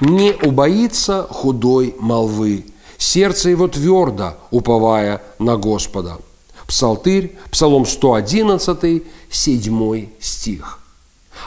Не убоится худой молвы, сердце его твердо, уповая на Господа. Псалтырь, Псалом 111, 7 стих.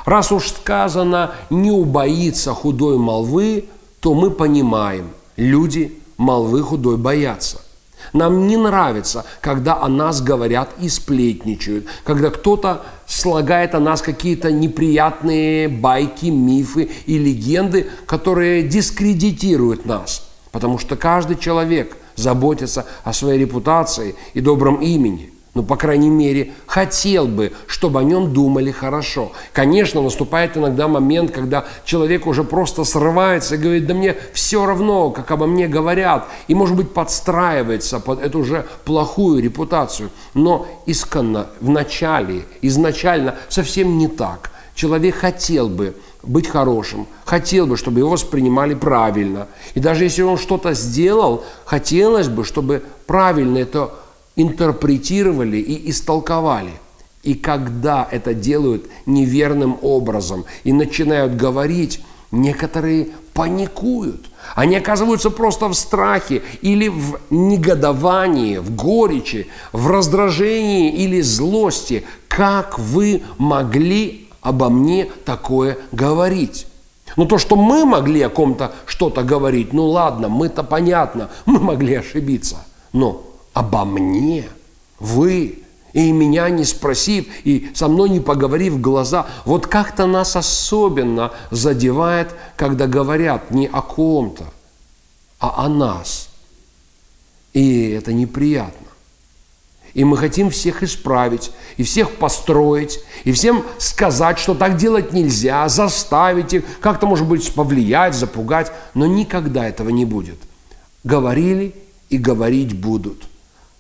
Раз уж сказано «не убоится худой молвы», то мы понимаем, люди молвы худой боятся – нам не нравится, когда о нас говорят и сплетничают, когда кто-то слагает о нас какие-то неприятные байки, мифы и легенды, которые дискредитируют нас. Потому что каждый человек заботится о своей репутации и добром имени – ну, по крайней мере, хотел бы, чтобы о нем думали хорошо. Конечно, наступает иногда момент, когда человек уже просто срывается и говорит, да мне все равно, как обо мне говорят, и, может быть, подстраивается под эту уже плохую репутацию. Но исконно, в начале, изначально совсем не так. Человек хотел бы быть хорошим, хотел бы, чтобы его воспринимали правильно. И даже если он что-то сделал, хотелось бы, чтобы правильно это интерпретировали и истолковали. И когда это делают неверным образом и начинают говорить, некоторые паникуют. Они оказываются просто в страхе или в негодовании, в горечи, в раздражении или злости. Как вы могли обо мне такое говорить? Ну то, что мы могли о ком-то что-то говорить, ну ладно, мы-то понятно, мы могли ошибиться. Но обо мне, вы, и меня не спросив, и со мной не поговорив глаза. Вот как-то нас особенно задевает, когда говорят не о ком-то, а о нас. И это неприятно. И мы хотим всех исправить, и всех построить, и всем сказать, что так делать нельзя, заставить их, как-то, может быть, повлиять, запугать, но никогда этого не будет. Говорили и говорить будут.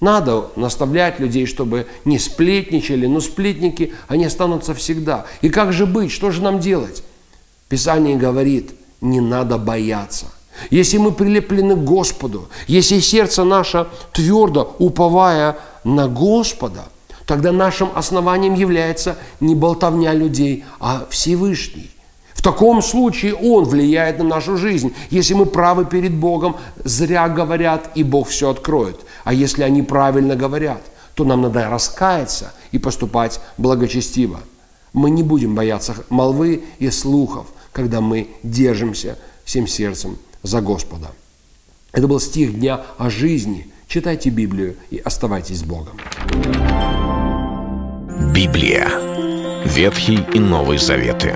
Надо наставлять людей, чтобы не сплетничали, но сплетники, они останутся всегда. И как же быть? Что же нам делать? Писание говорит, не надо бояться. Если мы прилеплены к Господу, если сердце наше твердо уповая на Господа, тогда нашим основанием является не болтовня людей, а Всевышний. В таком случае Он влияет на нашу жизнь. Если мы правы перед Богом, зря говорят, и Бог все откроет. А если они правильно говорят, то нам надо раскаяться и поступать благочестиво. Мы не будем бояться молвы и слухов, когда мы держимся всем сердцем за Господа. Это был стих дня о жизни. Читайте Библию и оставайтесь с Богом. Библия. Ветхий и Новый Заветы.